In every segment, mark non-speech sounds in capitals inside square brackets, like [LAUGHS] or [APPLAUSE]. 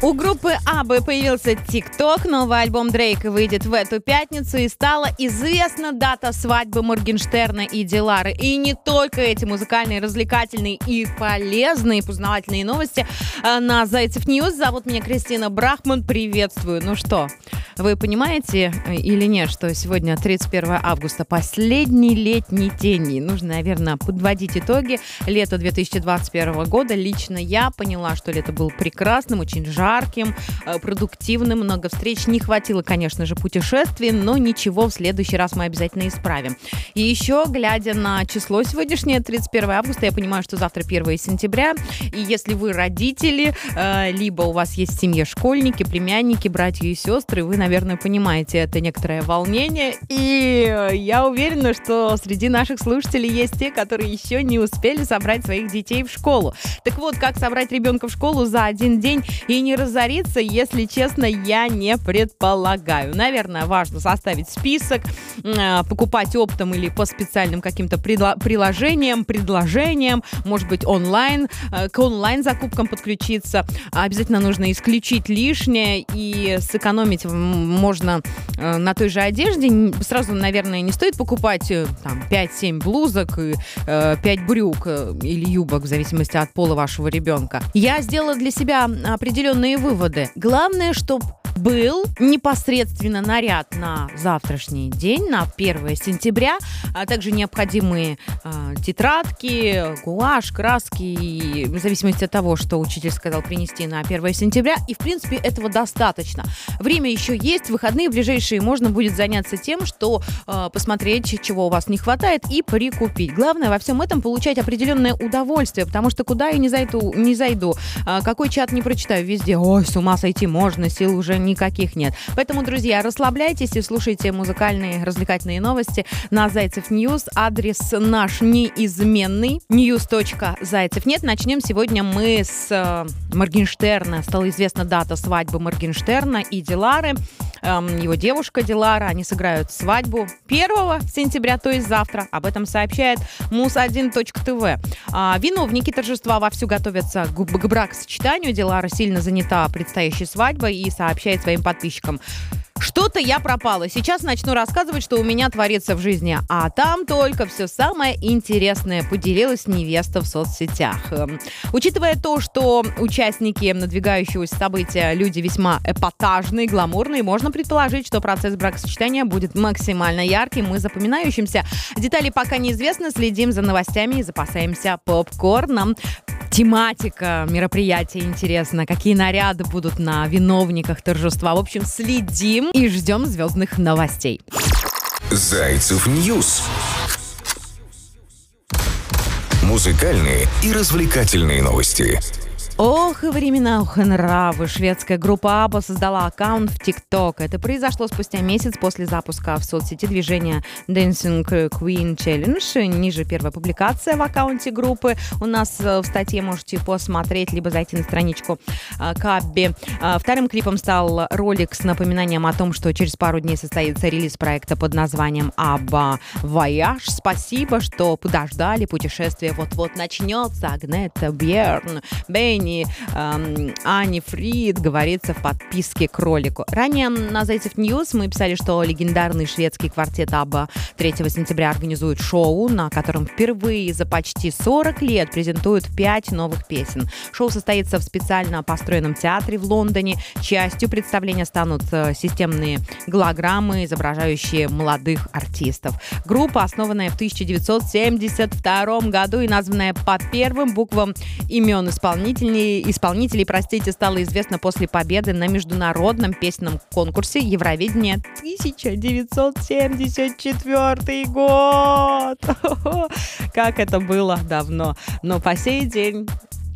У группы АББА появился ТикТок, новый альбом Дрейка выйдет в эту пятницу и стала известна дата свадьбы Моргенштерна и Дилары. И не только эти музыкальные, развлекательные и полезные познавательные новости а, на Зайцев News. Зовут меня Кристина Брахман. Приветствую. Ну что, вы понимаете э, или нет, что сегодня 31 августа, последний летний день, и нужно, наверное, подводить итоги лета 2021 года. Лично я поняла, что лето было прекрасным, очень жарким, э, продуктивным, много встреч. Не хватило, конечно же, путешествий, но ничего, в следующий раз мы обязательно исправим. И еще, глядя на число сегодняшнее, 31 августа, я понимаю, что завтра 1 сентября, и если вы родители, э, либо у вас есть в семье школьники, племянники, братья и сестры, вы, наверное, понимаете это некоторое волнение. И я уверена, что среди наших слушателей есть те, которые еще не успели собрать своих детей в школу. Так вот, как собрать ребенка в школу за один день и не разориться, если честно, я не предполагаю. Наверное, важно составить список, э, покупать оптом или по специальным каким-то приложениям, предложениям, может быть, онлайн, э, к онлайн-закупкам подключиться. Обязательно нужно исключить лишнее и сэкономить можно э, на той же одежде. Сразу, наверное, не стоит покупать там 5-7 блузок и э, 5 брюк или юбок, в зависимости от пола вашего ребенка. Я сделала для себя определенные выводы. Главное, чтобы был непосредственно наряд на завтрашний день, на 1 сентября, а также необходимые э, тетрадки, гуашь, краски, и, в зависимости от того, что учитель сказал принести на 1 сентября. И, в принципе, этого достаточно. Время еще есть, выходные ближайшие можно будет заняться тем, что э, посмотреть, чего у вас не хватает, и прикупить. Главное во всем этом получать определенное удовольствие, потому что куда я не зайду, не зайду, э, какой чат не прочитаю, везде, ой, с ума сойти можно, сил уже никаких нет. Поэтому, друзья, расслабляйтесь и слушайте музыкальные развлекательные новости на Зайцев News. Адрес наш неизменный news.zaycev.net. Начнем сегодня мы с э, Моргенштерна. Стала известна дата свадьбы Моргенштерна и Дилары его девушка Дилара. Они сыграют свадьбу 1 сентября, то есть завтра. Об этом сообщает мус1.тв. А, виновники торжества вовсю готовятся к бракосочетанию. Дилара сильно занята предстоящей свадьбой и сообщает своим подписчикам. Что-то я пропала. Сейчас начну рассказывать, что у меня творится в жизни. А там только все самое интересное поделилась невеста в соцсетях. Эм, учитывая то, что участники надвигающегося события люди весьма эпатажные, гламурные, можно предположить, что процесс бракосочетания будет максимально ярким и запоминающимся. Детали пока неизвестны, следим за новостями и запасаемся попкорном тематика мероприятия интересна, какие наряды будут на виновниках торжества. В общем, следим и ждем звездных новостей. Зайцев News. Музыкальные и развлекательные новости. Ох, и времена, ох, и нравы. Шведская группа АББА создала аккаунт в ТикТок. Это произошло спустя месяц после запуска в соцсети движения Dancing Queen Challenge. Ниже первая публикация в аккаунте группы. У нас э, в статье можете посмотреть, либо зайти на страничку э, к АББЕ. Э, вторым клипом стал ролик с напоминанием о том, что через пару дней состоится релиз проекта под названием ABBA Voyage. Спасибо, что подождали. Путешествие вот-вот начнется. Агнета Бьерн, Бенни компании э, Ани Фрид говорится в подписи к ролику. Ранее на Зайцев News мы писали, что легендарный шведский квартет Абба 3 сентября организует шоу, на котором впервые за почти 40 лет презентуют 5 новых песен. Шоу состоится в специально построенном театре в Лондоне. Частью представления станут э, системные голограммы, изображающие молодых артистов. Группа, основанная в 1972 году и названная по первым буквам имен исполнителей, исполнителей, исполнителей, простите, стало известно после победы на международном песенном конкурсе Евровидение 1974 год. [LAUGHS] Как это было давно. Но по сей день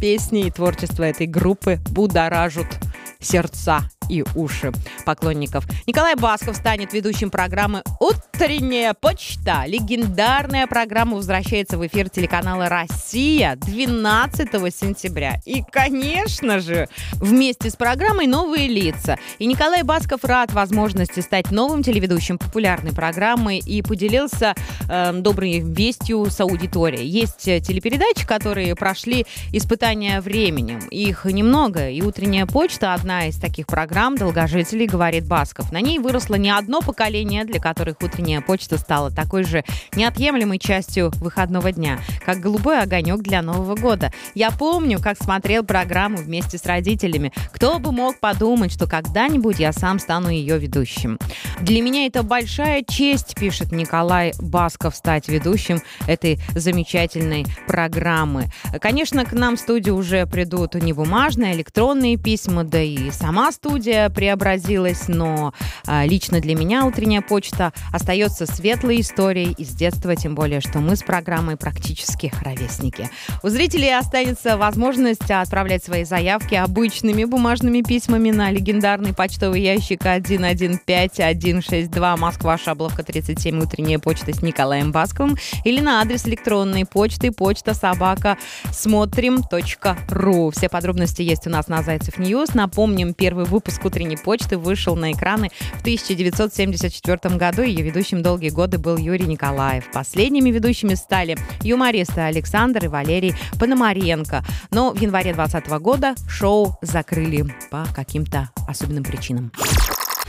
песни и творчество этой группы будоражат сердца и уши поклонников. Николай Басков станет ведущим программы «Утренняя почта». Легендарная программа возвращается в эфир телеканала «Россия» 12 сентября. И, конечно же, вместе с программой новые лица. И Николай Басков рад возможности стать новым телеведущим популярной программы и поделился э, доброй вестью с аудиторией. Есть э, телепередачи, которые прошли испытания временем. Их немного, и «Утренняя почта» — одна из таких программ долгожителей, говорит Басков. На ней выросло не одно поколение, для которых «Утренняя почта» стала такой же неотъемлемой частью выходного дня, как голубой огонек для Нового года. Я помню, как смотрел программу вместе с родителями. Кто бы мог подумать, что когда-нибудь я сам стану ее ведущим. Для меня это большая честь, пишет Николай Басков, стать ведущим этой замечательной программы. Конечно, к нам в студию уже придут не бумажные, а электронные письма, да и сама студия преобразилась, но а, лично для меня утренняя почта остается светлой историей из детства, тем более, что мы с программой практически ровесники. У зрителей останется возможность отправлять свои заявки обычными бумажными письмами на легендарный почтовый ящик 115162 Москва, Шабловка 37, утренняя почта с Николаем Басковым или на адрес электронной почты почта собака смотрим.ру. Все подробности есть у нас на Зайцев News. Напомним, первый выпуск утренней почты вышел на экраны в 1974 году. Ее ведущим долгие годы был Юрий Николаев. Последними ведущими стали юмористы Александр и Валерий Пономаренко. Но в январе 2020 года шоу закрыли по каким-то особенным причинам.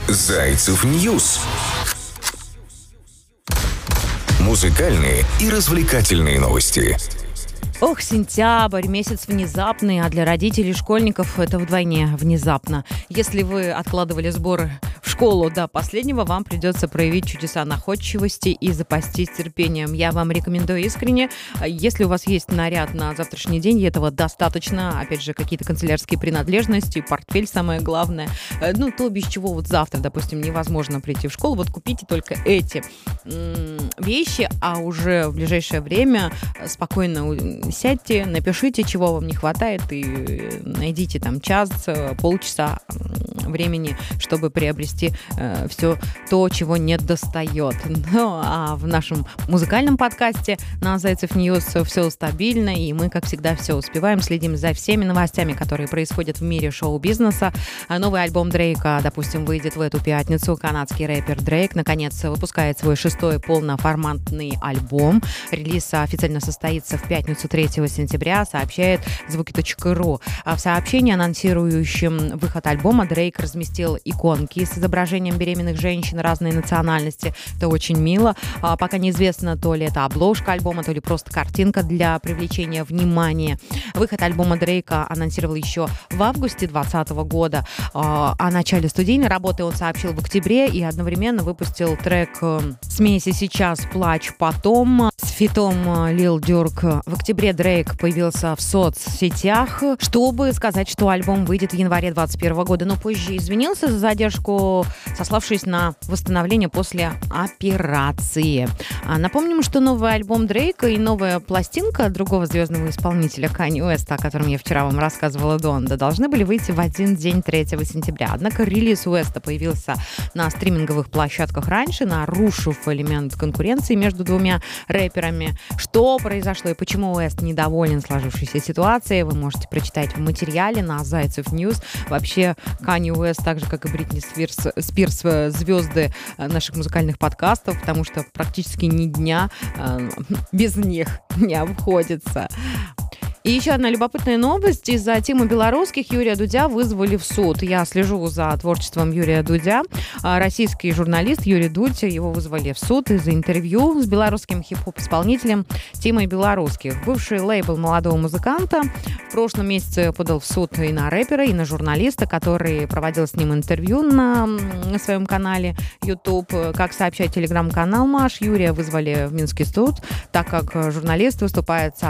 Зайцев News. Музыкальные и развлекательные новости. Ох, сентябрь, месяц внезапный, а для родителей школьников это вдвойне внезапно. Если вы откладывали сборы в школу до последнего, вам придется проявить чудеса находчивости и запастись терпением. Я вам рекомендую искренне, если у вас есть наряд на завтрашний день, этого достаточно, опять же, какие-то канцелярские принадлежности, портфель самое главное, э, ну, то, без чего вот завтра, допустим, невозможно прийти в школу, вот купите только эти вещи, а уже в ближайшее время спокойно сядьте, напишите, чего вам не хватает, и найдите там час, полчаса времени, чтобы приобрести э, все то, чего не достает. [LAUGHS] Ну, а в нашем музыкальном подкасте на Зайцев News все стабильно, и мы, как всегда, все успеваем, следим за всеми новостями, которые происходят в мире шоу-бизнеса. Новый альбом Дрейка, допустим, выйдет в эту пятницу. Канадский рэпер Дрейк, наконец, выпускает свой шестой полноформатный альбом. Релиз официально состоится в пятницу 3 сентября, сообщает звуки.ру. А в сообщении, анонсирующем выход альбома, Дрейк разместил иконки с изображением беременных женщин разной национальности. Это очень мило. А пока неизвестно, то ли это обложка альбома, то ли просто картинка для привлечения внимания. Выход альбома Дрейка анонсировал еще в августе 2020 года. А, о начале студийной работы он сообщил в октябре и одновременно выпустил трек э, «Смейся сейчас, плачь потом» с фитом э, Лил Дюрк. В октябре октябре Дрейк появился в соцсетях, чтобы сказать, что альбом выйдет в январе 2021 года, но позже извинился за задержку, сославшись на восстановление после операции. А напомним, что новый альбом Дрейка и новая пластинка другого звездного исполнителя Канье Уэста, о котором я вчера вам рассказывала Donda, должны были выйти в один день 3 сентября. Однако релиз Уэста появился на стриминговых площадках раньше, нарушив элемент конкуренции между двумя рэперами. Что произошло и почему Уэст недоволен сложившейся ситуацией, вы можете прочитать в материале на Зайцев News. Вообще, Канни Уэст, так же, как и Бритни Спирс, Спирс э, звезды э, наших музыкальных подкастов, потому что практически ни дня э, [LAUGHS] без них не обходится. И еще одна любопытная новость. Из-за темы белорусских Юрия Дудя вызвали в суд. Я слежу за творчеством Юрия Дудя. А, российский журналист Юрий Дудь, его вызвали в суд из-за интервью с белорусским хип-хоп-исполнителем Тимой Белорусских. Бывший лейбл молодого музыканта в прошлом месяце подал в суд и на рэпера, и на журналиста, который проводил с ним интервью на, своем канале YouTube. Как сообщает телеграм-канал Маш, Юрия вызвали в Минский суд, так как журналист выступает с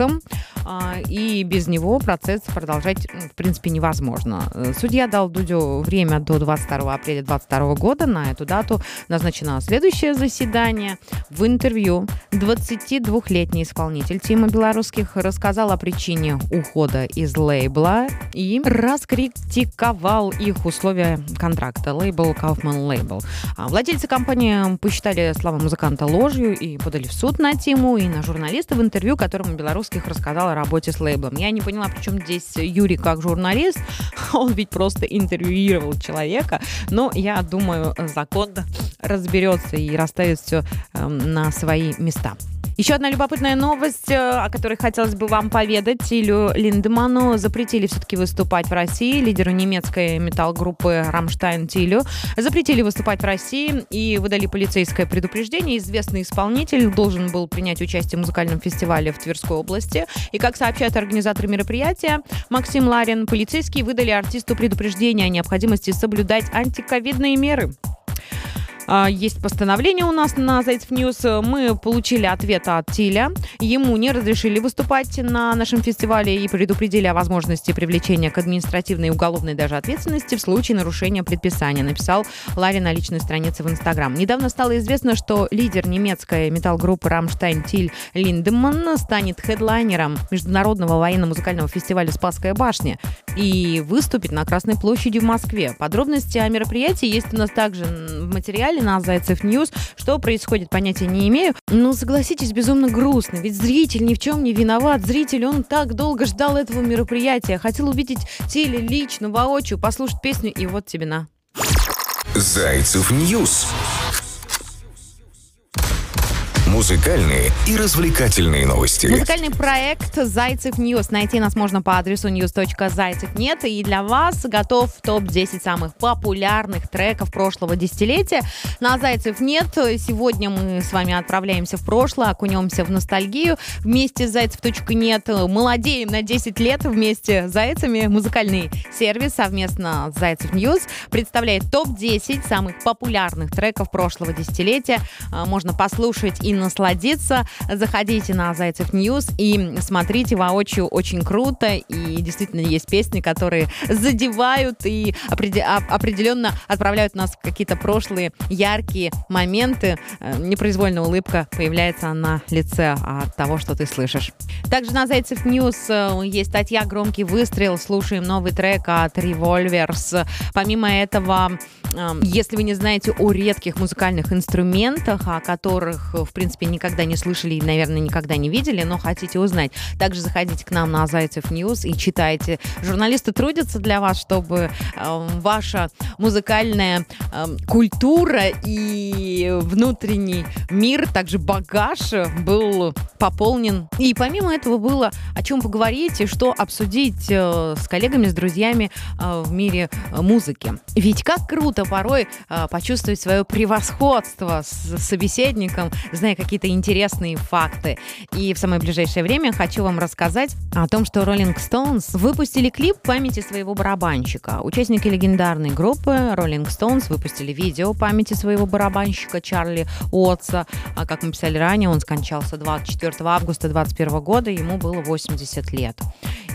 а, и без него процесс продолжать, в принципе, невозможно. Э, судья дал Дудю время до 22 апреля 2022 года. На эту дату назначено следующее заседание. В интервью 22-летний исполнитель Тима Белорусских рассказал о причине ухода из лейбла и раскритиковал их условия контракта. Лейбл Kaufman Label. А владельцы компании посчитали слова музыканта ложью и подали в суд на Тиму и на журналиста в интервью, которому Белорусских рассказал о работе с лейблом. Я не поняла, при чем здесь Юрий как журналист. [LAUGHS] Он ведь просто интервьюировал человека. Но я думаю, закон разберется и расставит все эм, на свои места. Еще одна любопытная новость, э, о которой хотелось бы вам поведать. Тилю Линдеману запретили все-таки выступать в России. Лидеру немецкой металл-группы «Рамштайн» Тилю запретили выступать в России и выдали полицейское предупреждение. Известный исполнитель должен был принять участие в музыкальном фестивале в Тверской области. И, как сообщают организаторы мероприятия, Максим Ларин, полицейские выдали артисту предупреждение о необходимости соблюдать антиковидные меры. А, есть постановление у нас на Зайцев News. Мы получили ответ от Тиля. Ему не разрешили выступать на нашем фестивале и предупредили о возможности привлечения к административной и уголовной даже ответственности в случае нарушения предписания, написал Ларин на личной странице в Инстаграм. Недавно стало известно, что лидер немецкой металл-группы «Рамштайн» Тиль Линдеман станет хедлайнером Международного военно-музыкального фестиваля «Спасская башня» и выступит на Красной площади в Москве. Подробности о мероприятии есть у нас также в материале на Zaycev News. Что происходит, понятия не имею. Но согласитесь, безумно грустно. Ведь зритель ни в чем не виноват. Зритель, он так долго ждал этого мероприятия. Хотел увидеть теле лично, воочию, послушать песню, и вот тебе на. Zaycev News. Музыкальные и развлекательные новости. Музыкальный проект «Zaycev News». Найти нас можно по адресу news.zaycev.net. И для вас готов топ-10 самых популярных треков прошлого десятилетия. На «Zaycev.net». Сегодня мы с вами отправляемся в прошлое, окунемся в ностальгию. Вместе с «Zaycev.net» молодеем на 10 лет вместе с «Зайцами». Музыкальный сервис совместно с «Zaycev News» представляет топ-10 самых популярных треков прошлого десятилетия. Можно послушать и насладиться, заходите на Zaycev News и смотрите воочию. Очень круто. И действительно есть песни, которые задевают и определенно отправляют нас в какие-то прошлые яркие моменты. Э, непроизвольная улыбка появляется на лице от того, что ты слышишь. Также на Zaycev News э, есть статья «Громкий выстрел». Слушаем новый трек от Revolvers. Помимо этого, эм, если вы не знаете о редких музыкальных инструментах, о которых, в принципе, принципе, никогда не слышали и, наверное, никогда не видели, но хотите узнать, также заходите к нам на Zaycev News и читайте. Журналисты трудятся для вас, чтобы э, ваша музыкальная э, культура и внутренний мир, также багаж был пополнен. И помимо этого было о чем поговорить и что обсудить э, с коллегами, с друзьями э, в мире э, музыки. Ведь как круто порой э, почувствовать свое превосходство с собеседником, зная, какие-то интересные факты. И в самое ближайшее время хочу вам рассказать о том, что Rolling Stones выпустили клип памяти своего барабанщика. Участники легендарной группы Rolling Stones выпустили видео памяти своего барабанщика Чарли Уотса. А как мы писали ранее, он скончался 24 августа 2021 года, ему было 80 лет.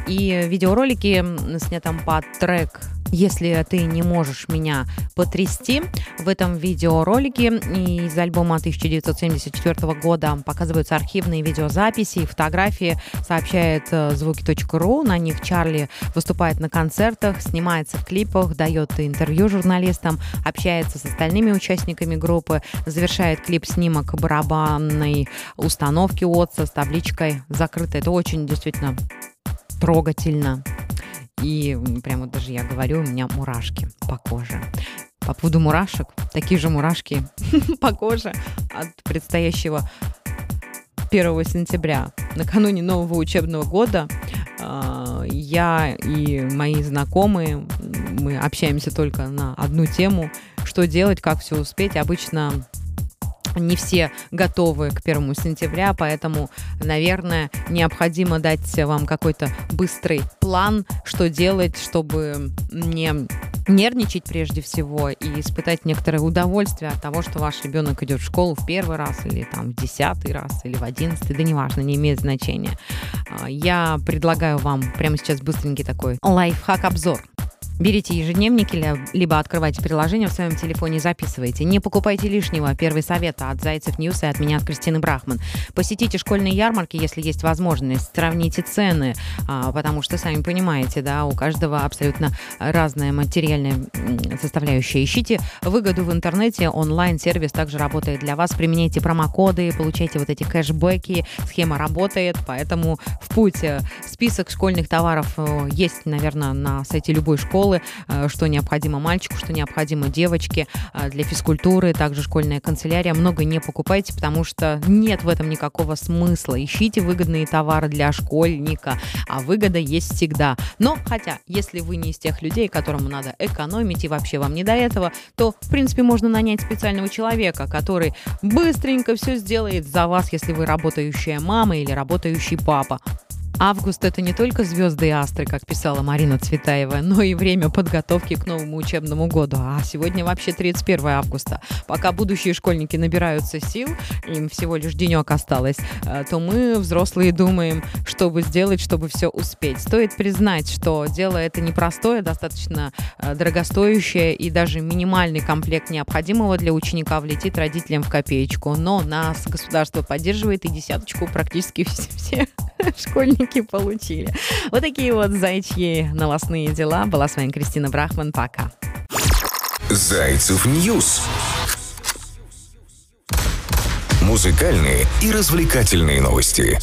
И видеоролики снятом под трек если ты не можешь меня потрясти, в этом видеоролике из альбома 1974 года показываются архивные видеозаписи и фотографии, сообщает э, звуки.ру. На них Чарли выступает на концертах, снимается в клипах, дает интервью журналистам, общается с остальными участниками группы, завершает клип снимок барабанной установки Отца с табличкой закрыто. Это очень действительно трогательно. И прямо вот даже я говорю, у меня мурашки по коже. По поводу мурашек, такие же мурашки [LAUGHS] по коже от предстоящего 1 сентября, накануне нового учебного года, а, я и мои знакомые, мы общаемся только на одну тему, что делать, как все успеть. Обычно не все готовы к первому сентября, поэтому, наверное, необходимо дать вам какой-то быстрый план, что делать, чтобы не нервничать прежде всего и испытать некоторое удовольствие от того, что ваш ребенок идет в школу в первый раз или там в десятый раз или в одиннадцатый, да неважно, не имеет значения. А, я предлагаю вам прямо сейчас быстренький такой лайфхак-обзор Берите ежедневники, либо открывайте приложение в своем телефоне и записывайте. Не покупайте лишнего. Первый совет от Zaycev News и от меня, от Кристины Брахман. Посетите школьные ярмарки, если есть возможность. Сравните цены, а, потому что, сами понимаете, да, у каждого абсолютно разная материальная составляющая. Ищите выгоду в интернете. Онлайн-сервис также работает для вас. Применяйте промокоды, получайте вот эти кэшбэки. Схема работает, поэтому в путь. Список школьных товаров э, есть, наверное, на сайте любой школы школы, э, что необходимо мальчику, что необходимо девочке э, для физкультуры, также школьная канцелярия. Много не покупайте, потому что нет в этом никакого смысла. Ищите выгодные товары для школьника, а выгода есть всегда. Но, хотя, если вы не из тех людей, которому надо экономить и вообще вам не до этого, то, в принципе, можно нанять специального человека, который быстренько все сделает за вас, если вы работающая мама или работающий папа. Август — это не только звезды и астры, как писала Марина Цветаева, но и время подготовки к новому учебному году. А сегодня вообще 31 августа. Пока будущие школьники набираются сил, им всего лишь денек осталось, э, то мы, взрослые, думаем, что бы сделать, чтобы все успеть. Стоит признать, что дело это непростое, достаточно э, дорогостоящее, и даже минимальный комплект необходимого для ученика влетит родителям в копеечку. Но нас государство поддерживает, и десяточку практически все, [LAUGHS] все школьники получили. Вот такие вот зайчьи новостные дела. Была с вами Кристина Брахман. Пока. Zaycev News. Музыкальные и развлекательные новости.